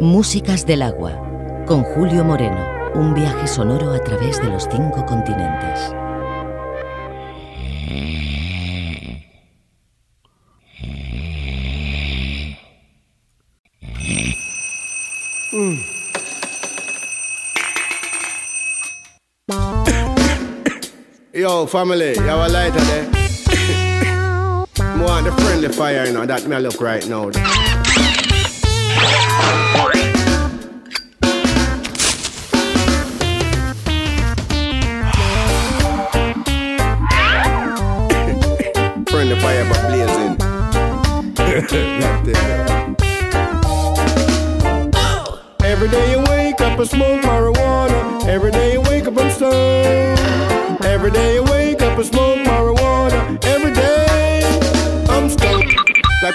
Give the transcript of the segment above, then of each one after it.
Músicas del agua, con Julio Moreno, un viaje sonoro a través de los cinco continentes. Yo, family, you have a lighter there? More on the friendly fire, you know, that me look right now. Every day you wake up and smoke marijuana.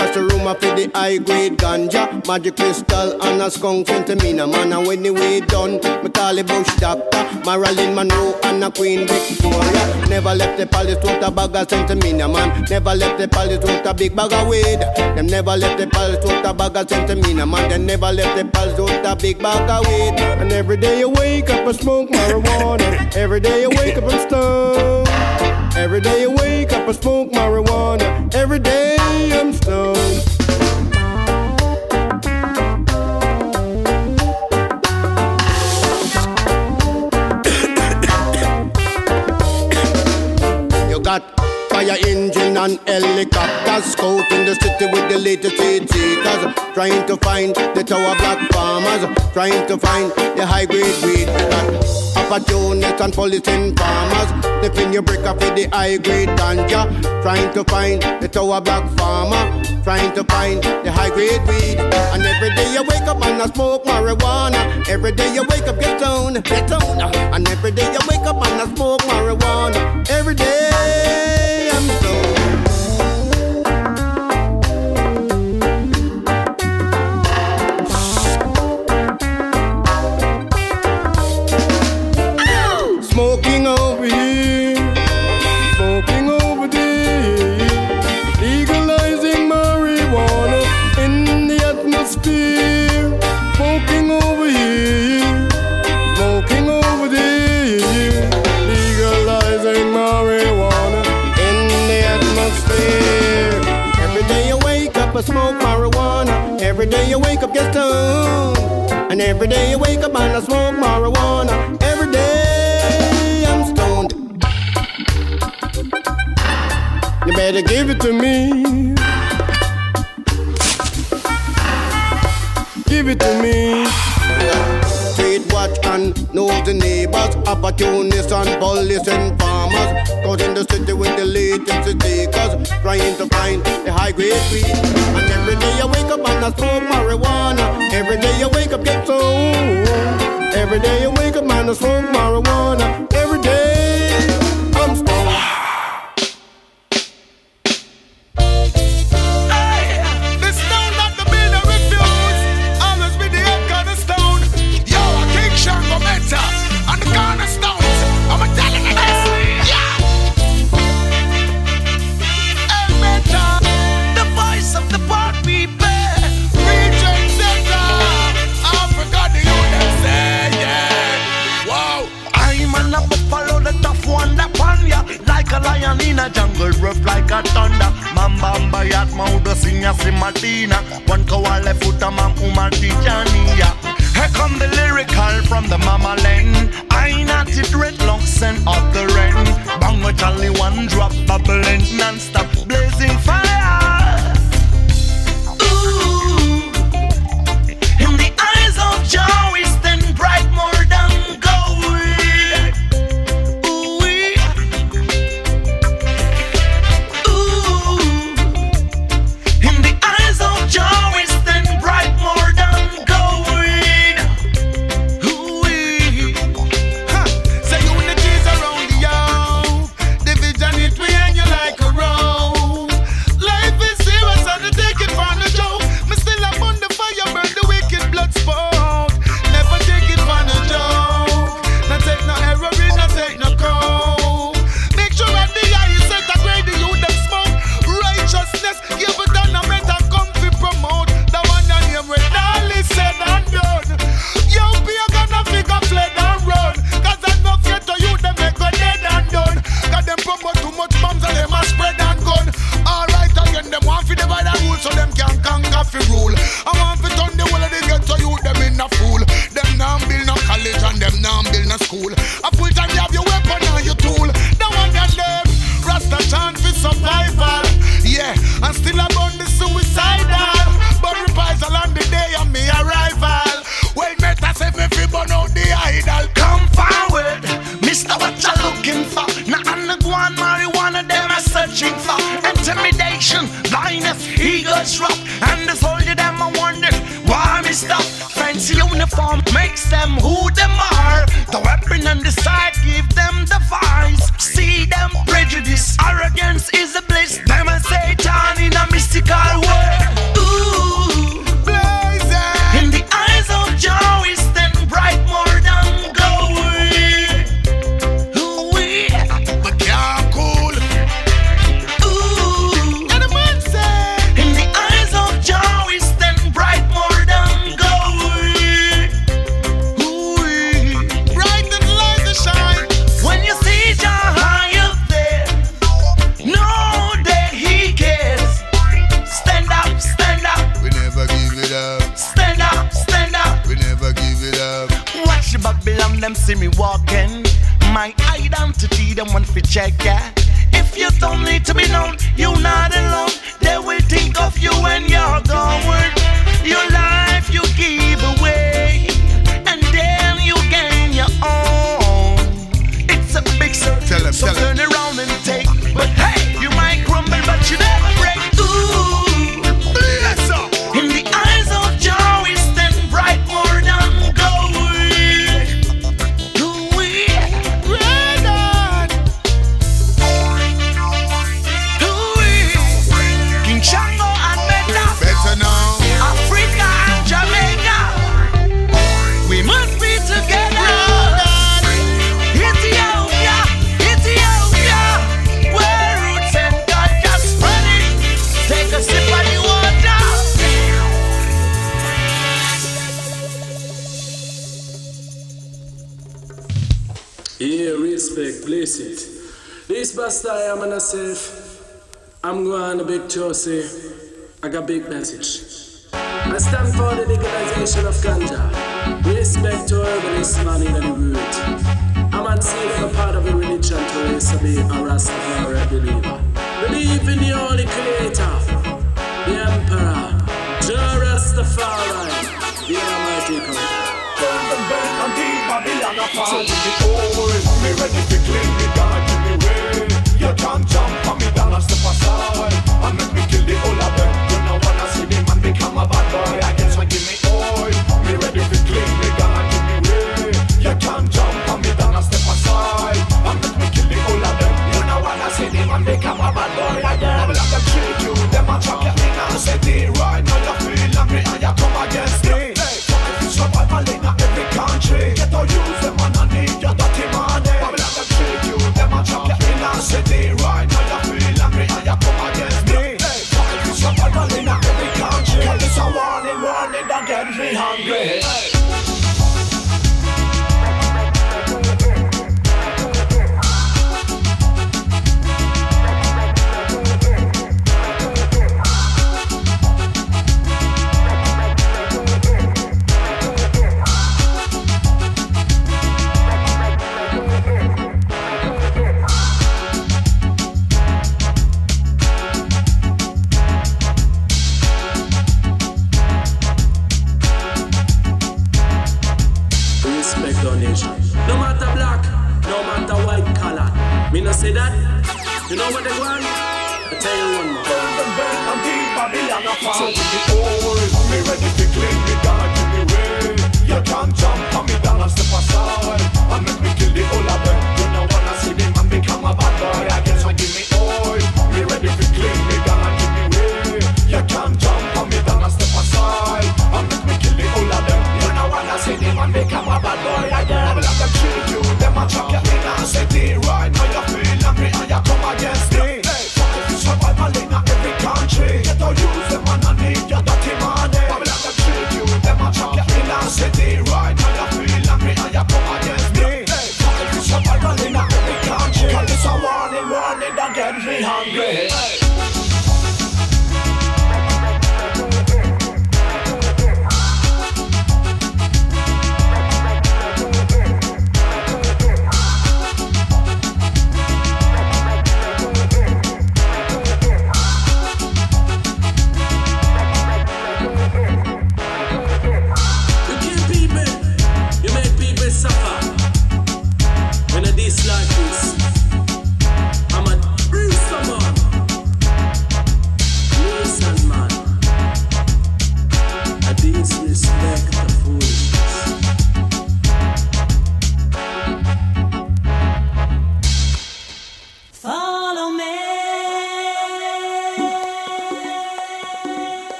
Across the I feel the high grade ganja. Magic crystal and a skunk centimina Man. And when the way done Me call the bush doctor. Marilyn Monroe and a Queen Victoria. Never left the palace without a bag of centimina man. Never left the palace without a big bag of weed. Them never left the palace without a bag of centimina man. They never left the palace without a big bag of weed. And every day you wake up and smoke marijuana. Every day you wake up and stoned Every day you and smoke marijuana. Every day I'm stoned. And helicopters scouting the city with the latest heat seekers trying to find the tower black farmers. Trying to find the high grade weed opportunists and policing farmers Flipping your brick up with the high grade ganja. Trying to find the tower black farmer. Trying to find the high grade weed. And every day you wake up and I smoke marijuana. Every day you wake up get stoned, get stoned And every day you wake up and I smoke marijuana. Every day I'm stoned day you wake up get stoned. And every day you wake up and I smoke marijuana. Every day I'm stoned. You better give it to me. Give it to me. The neighbors, opportunists and police and farmers. Cause in the city with the latest takers, trying to find the high grade weed. And every day you wake up and I smoke marijuana. Every day you wake up get so. Every day you wake up and I smoke marijuana. Yes, I am a SF. I'm going to Big Chelsea. I got big message. I stand for the legalization of ganja. Respect to herbalist man in the root. I'm not saying I'm part of a religion to race be a Rastafari believer. Believe in the only creator, the emperor, Jah Rastafari, the almighty God turn the bend until Babylon fall. So with the old, me ready to claim the God your jam jam for me step aside make me kill wanna see man become a bad boy. I guess I give me oil Me ready for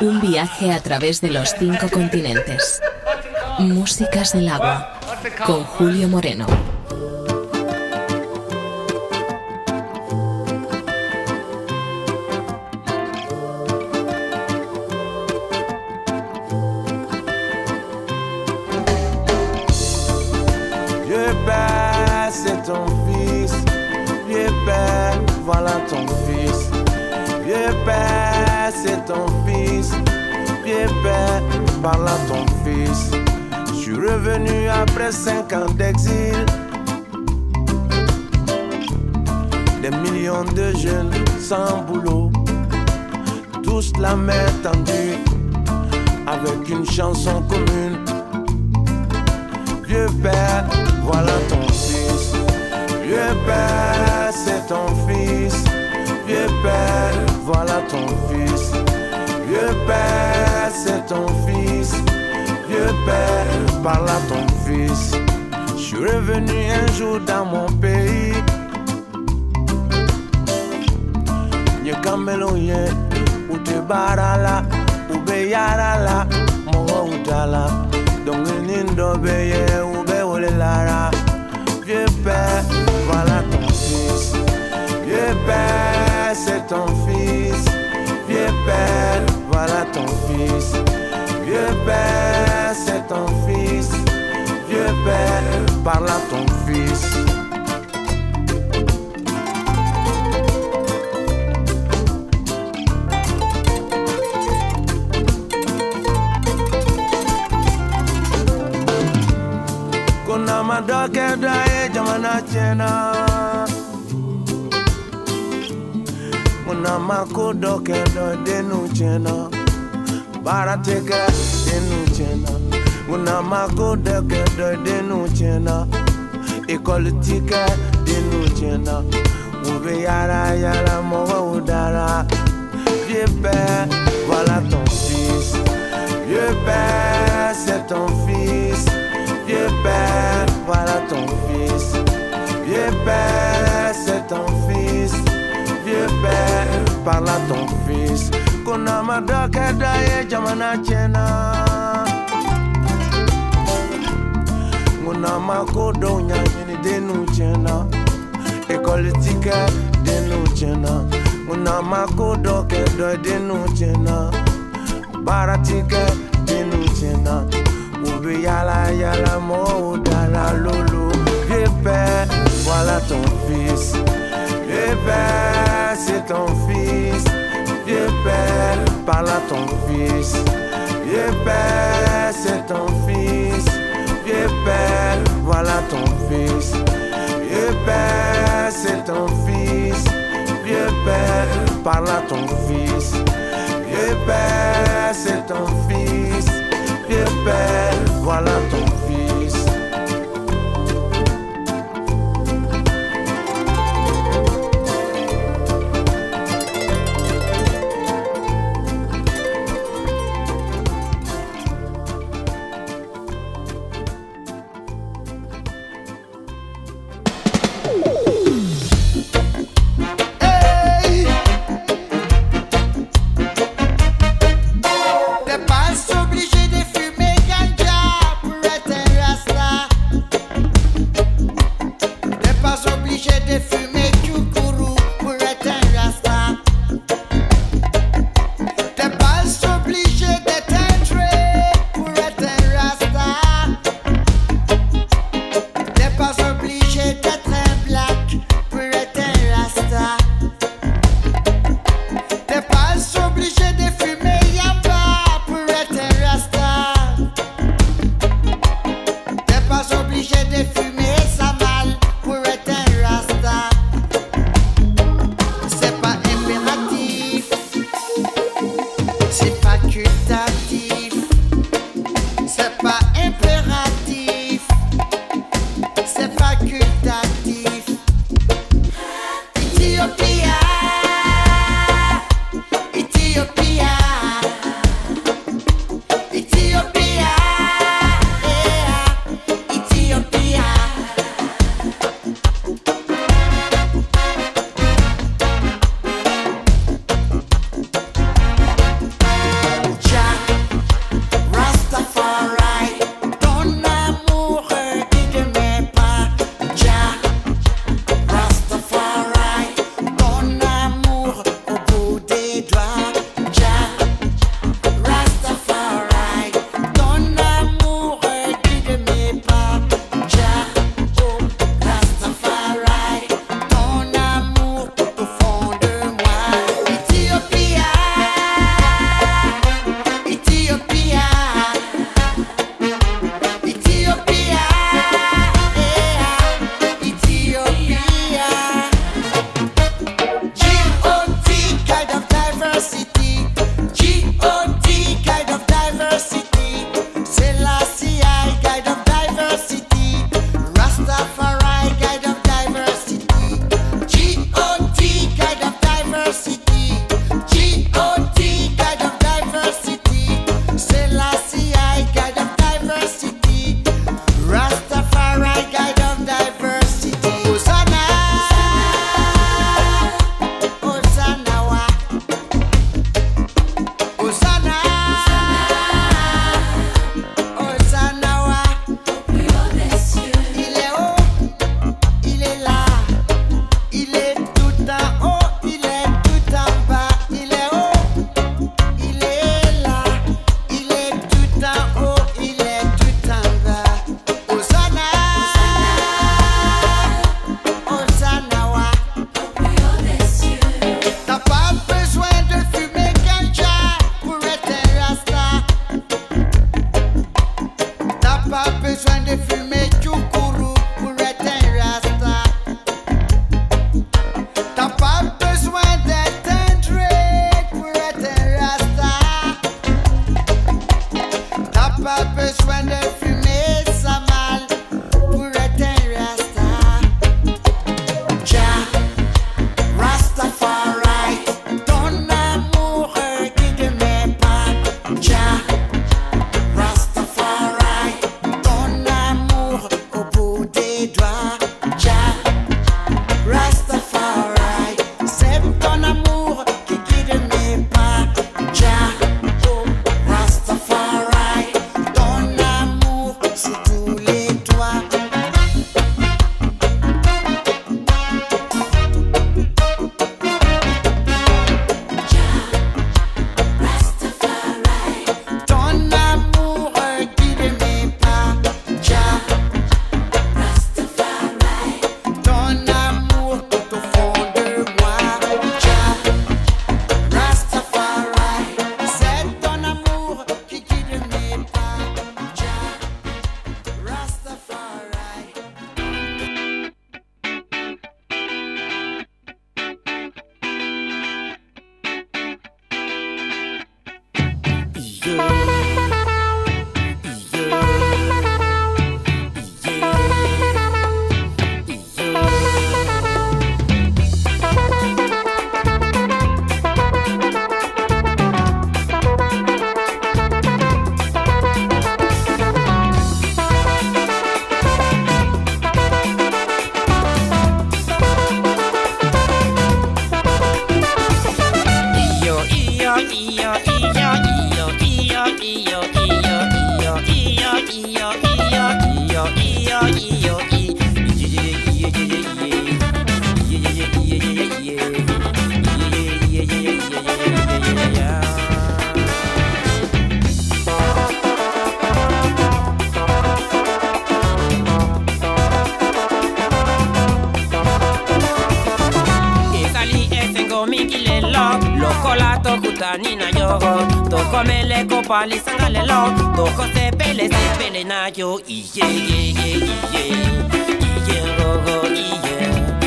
Un viaje a través de los cinco continentes. Músicas del agua. Con Julio Moreno. Père, voilà ton fils. Je suis revenu après cinq ans d'exil. Des millions de jeunes sans boulot. Tous la main tendue. Avec une chanson commune. Vieux père, voilà ton fils. Vieux père, c'est ton fils. Vieux père, voilà ton fils. Vieux père, c'est ton fils. Vieux père, par là ton fils. Je suis revenu un jour dans mon pays. Nye kamelo ye, ou te barala, ou be yarala, mogo utala. Dongini ndo be ye, ou be ole lara. Vieux père, voilà ton fils. Vieux père, c'est ton fils. Vieux père, voilà ton fils. Vieux père, c'est ton fils. Vieux père, par là ton fils. kuna madokedo ye jamana chena tiɲɛna mako dɔ kɛ dɔ dennu tiɲɛna baara tɛ kɛ dennu tiɲɛna munna mako dɔ kɛ dɔ dennu tiɲɛna ekɔli ti kɛ dennu tiɲɛna u père voilà ton fils vieux père c'est ton fils vieux père voilà ton fils vieux père c'est ton fils Vieux père, par là ton fils. Kuna madoka daye jamana chena. Kuna makodo nyanyini denu chena. Ekolitike denu chena. Kuna makodo kedo denu chena. Baratike denu chena. Oube yala yala mo dala lolo Vieux père, voilà ton fils Vieux père, c'est ton fils. Vieux père, par là ton fils. Vieux père, c'est ton fils. Vieux père, voilà ton fils. Vieux père, c'est ton fils. Vieux père, par là ton fils. Vieux père, c'est ton fils. Vieux père, voilà ton fils. Tokutani na yo. Tokomele kopalisanga lelo tokosepele sepele na yo. Iyeyeye iye iye gogo iye iyeyeye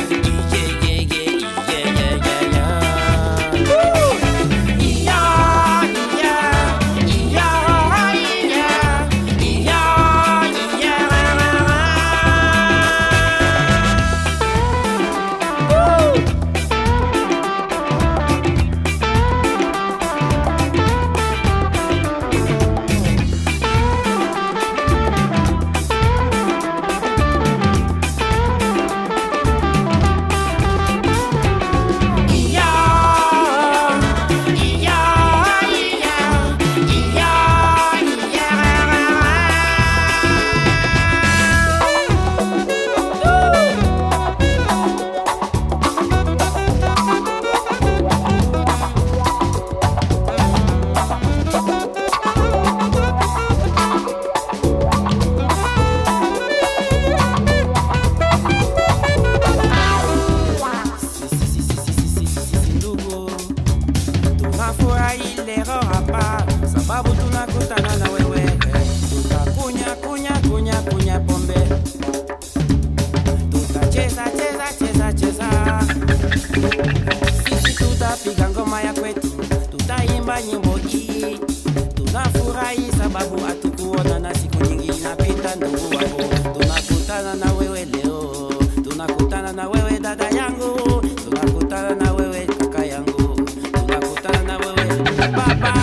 inapita ndugu wangu tunakutana na wewe leo. Tunakutana na wewe dada yangu tunakutana na wewe kaka yangu tunakutana na wewe baba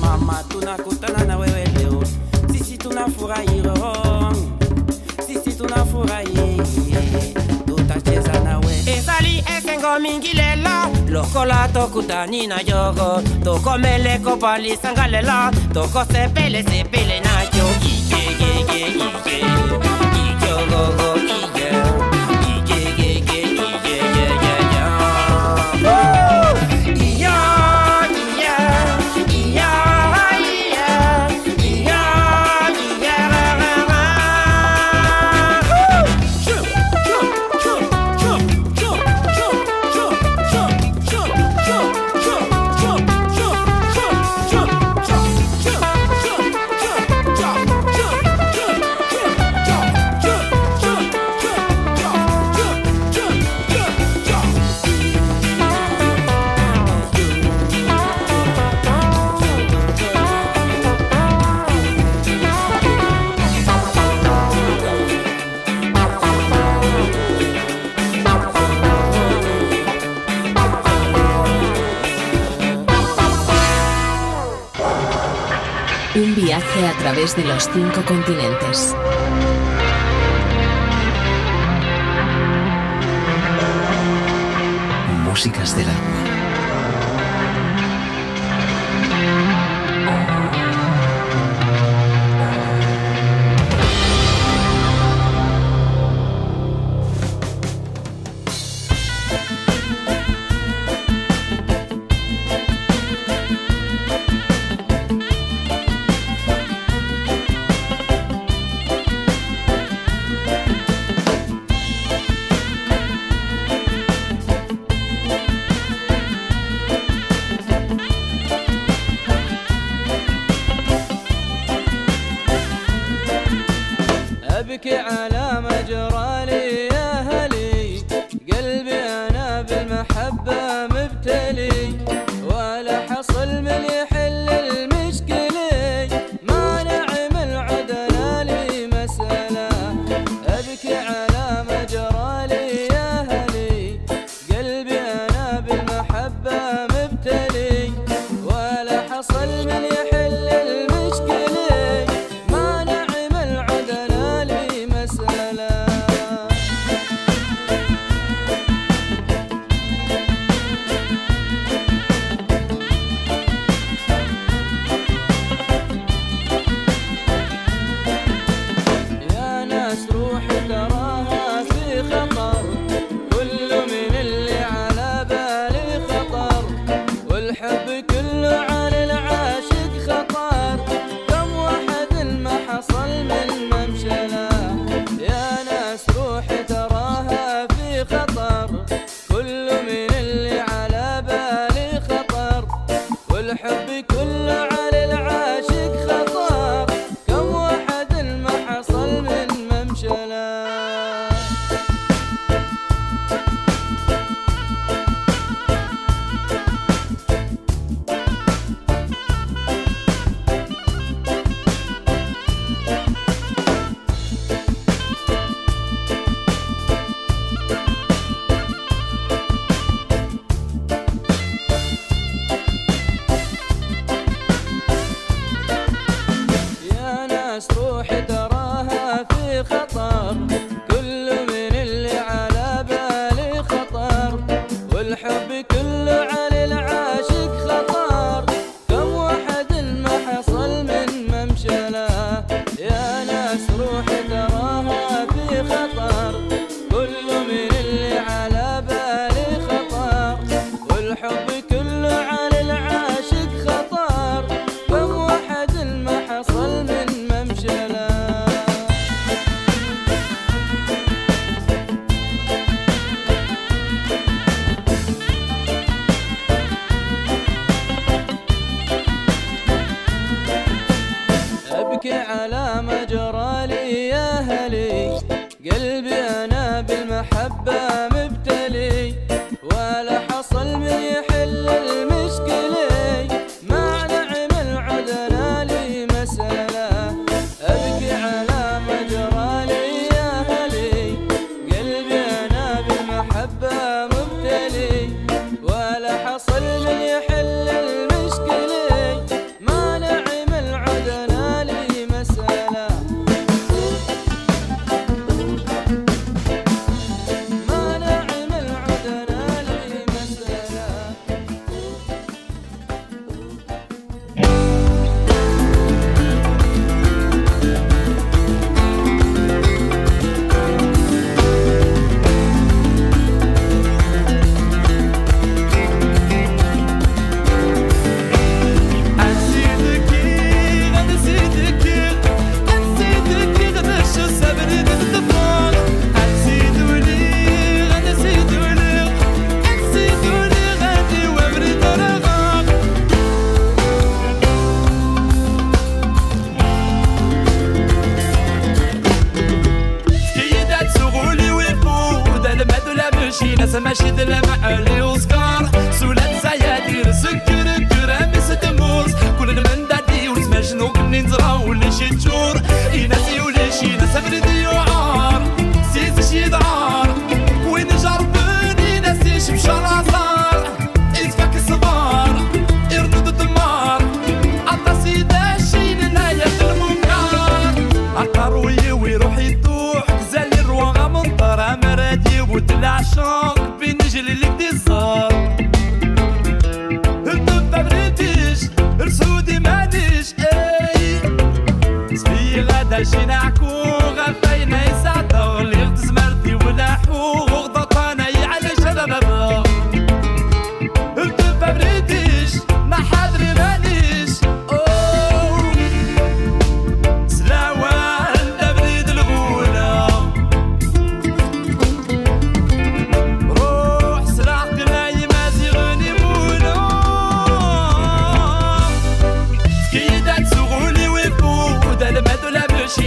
mama tunakutana na wewe leo. Sisi tunafurahi roho sisi tunafurahi tutacheza nawe ezali esengo mingi lelo lokola tokutani na eh, eh, yogo. Tokomele kopalisanga lelo tokosepele sepele 이게 이게 이겨고고 Un viaje a través de los cinco continentes.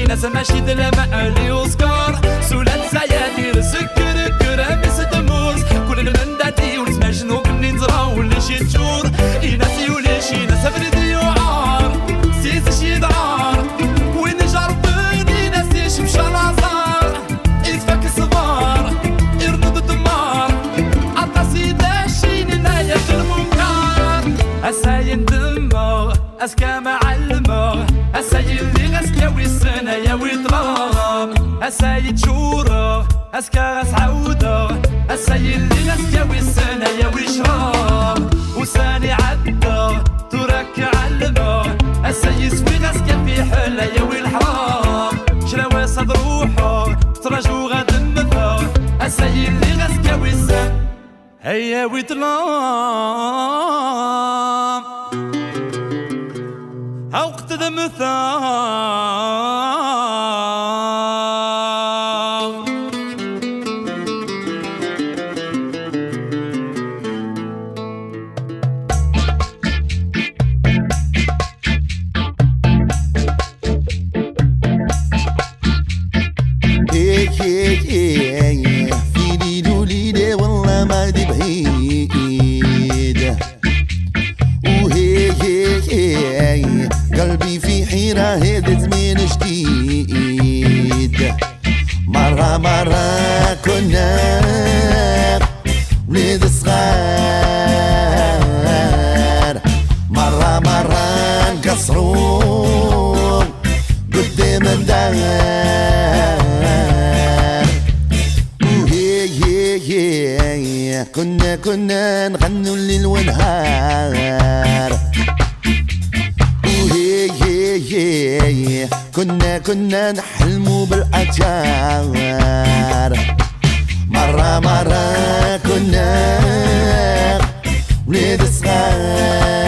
ناس ماشي دلما أهلي وسكار. اسكار غاس عوضه السي اللي ناس ياوي السنة ياوي شراب وساني عدى ترك علمه. السي سوي ناس في حلة ياوي الحرام شراوي صد روحه تراجو غاد النفر السي اللي ناس ياوي السنة. هيا ويتلام كنا كنا نغنوا الليل ونهار كنا كنا نحلموا بالأجار. مرة مرة كنا ولاد صغار.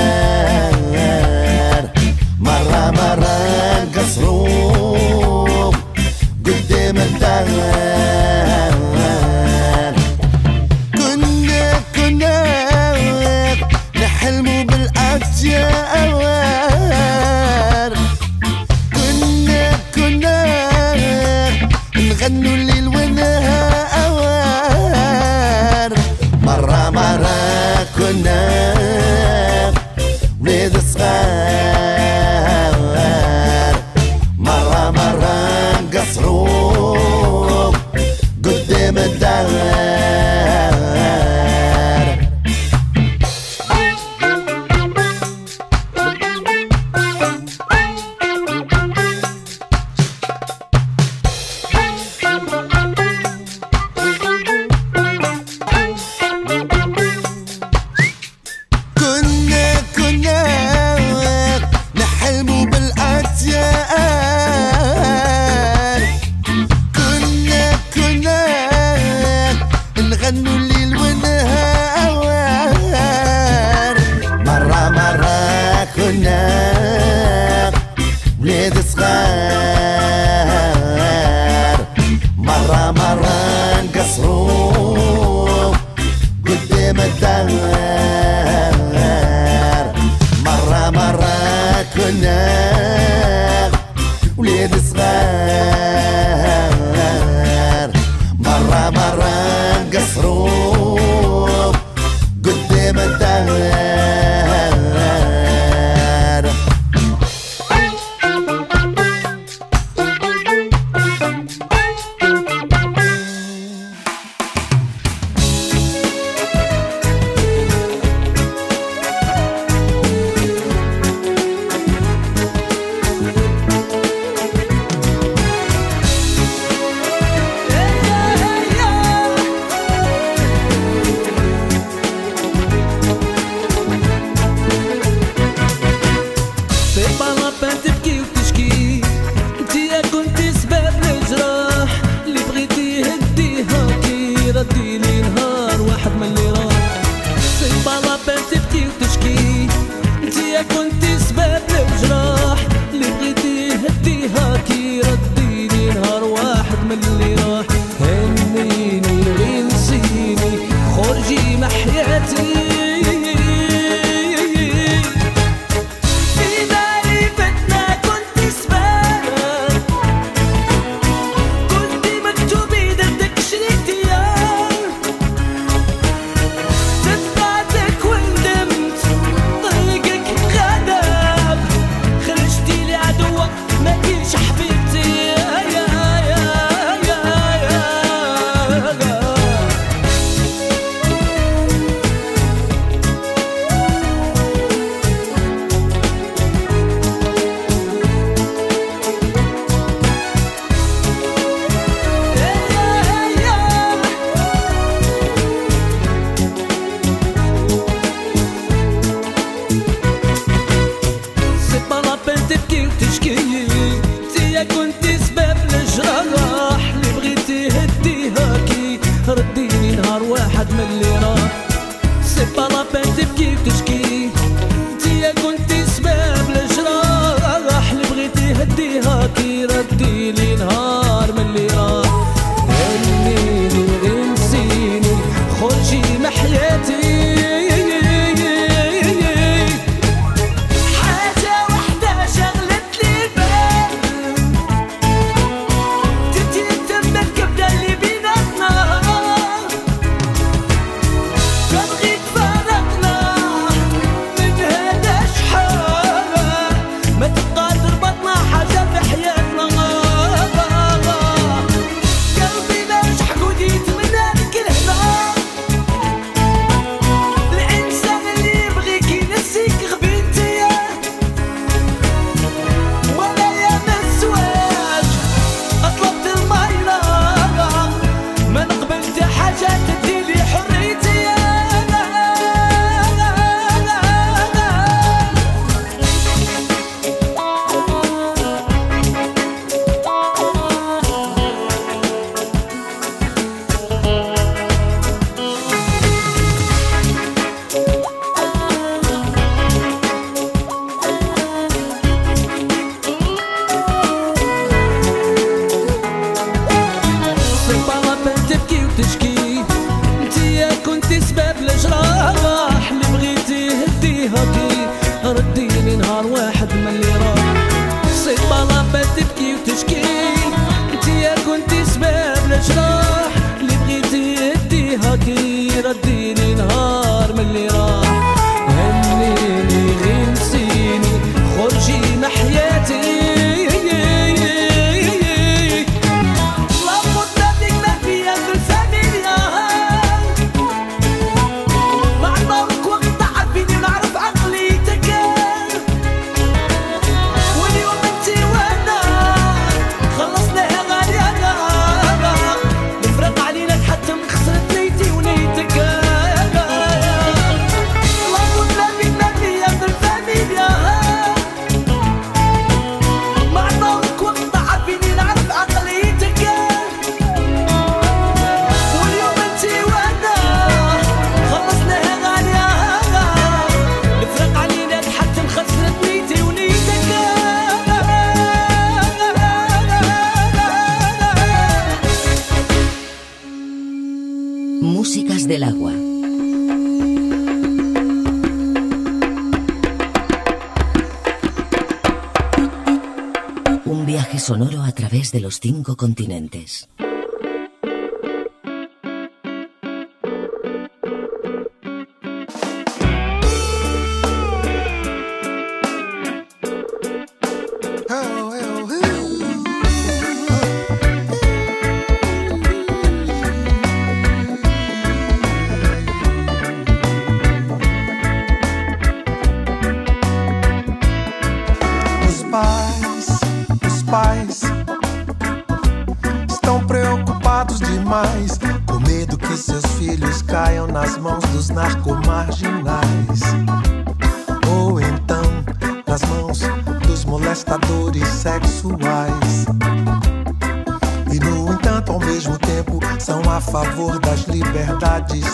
Los cinco continentes.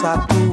Liberdades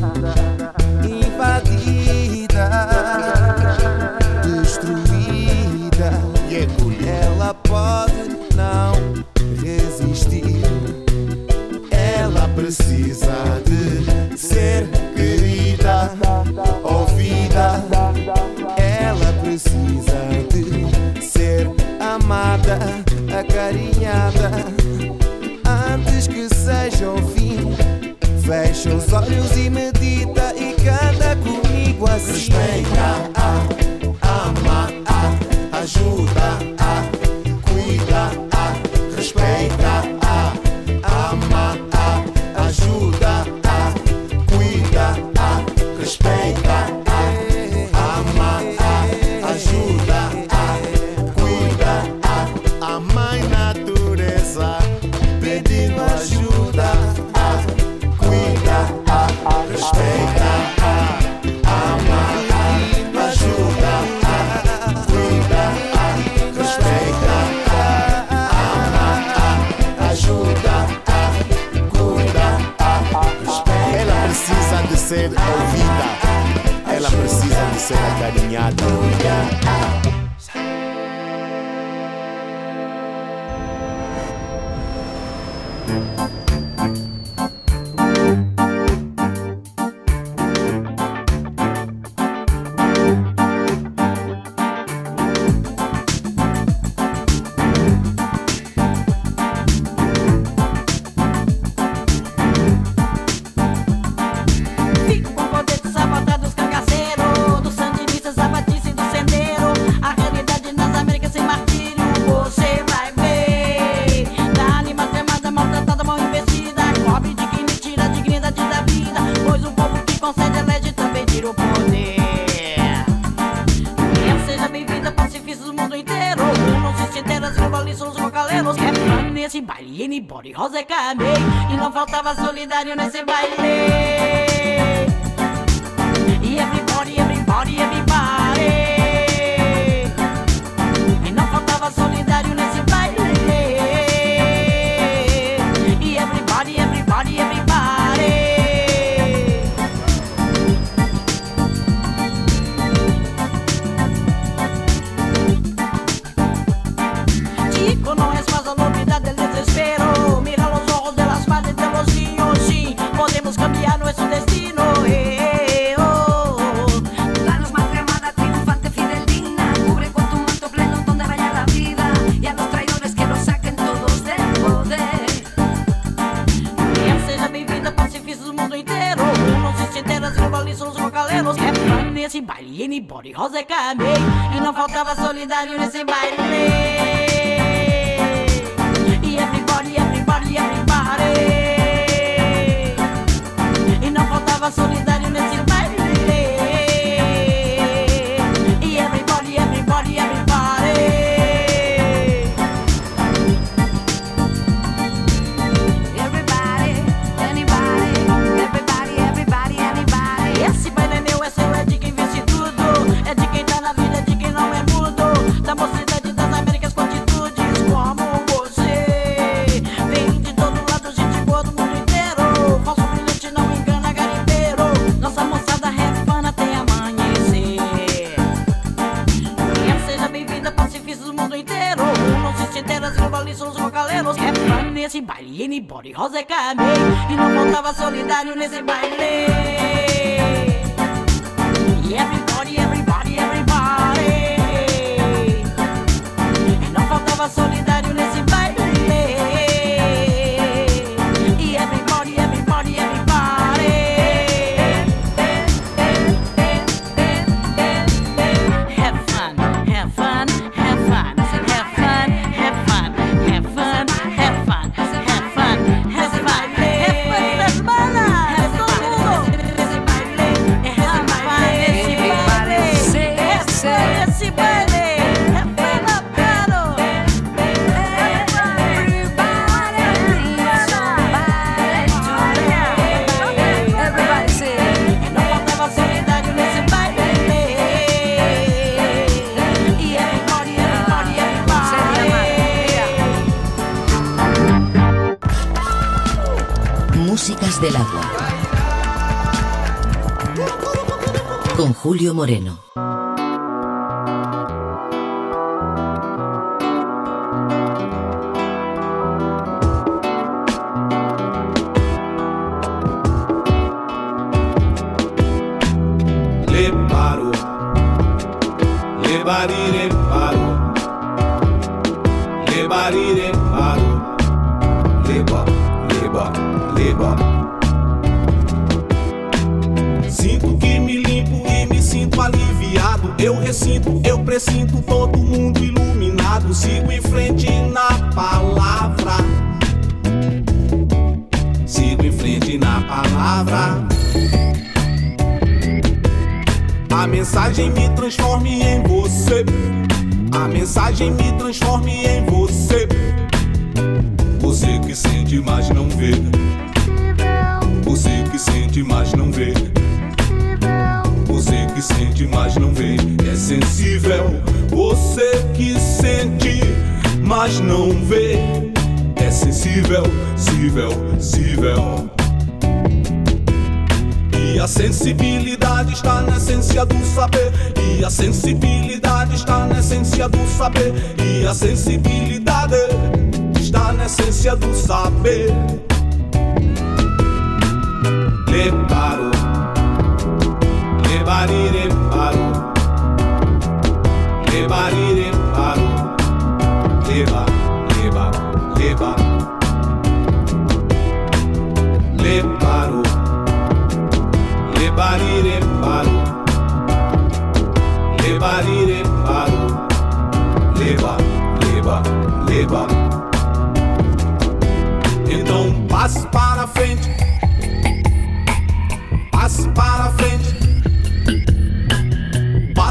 da, da, da. fecha os olhos e medita e canta comigo assim. Respeita. faltava solidário nesse baile. estaba solitario en ese baile. Julio Moreno. Le paro, le bariré paro, le bariré paro, le ba, le ba, le ba. Sinto Eu ressinto, eu presinto todo mundo iluminado. Sigo em frente na palavra. Sigo em frente na palavra. A mensagem me transforme em você. A mensagem me transforme em você. Você que sente, mas não vê. Você que sente, mas não vê. Sente, mas não vê. É sensível. Você que sente, mas não vê. É sensível, sensível, sensível. E a sensibilidade está na essência do saber. E a sensibilidade está na essência do saber. E a sensibilidade está na essência do saber. Le Lebarire paro Lebarire paro leva, leba, leba. Lebaro Lebarire paro Lebarire paro leva, leba, leba. Então passo para frente. Passo para frente.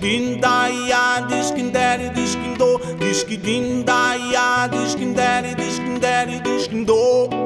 dindaia, diz que dere, diz quem dou, diz que dindaia, diz que dere, diz que dere, diz quem dou.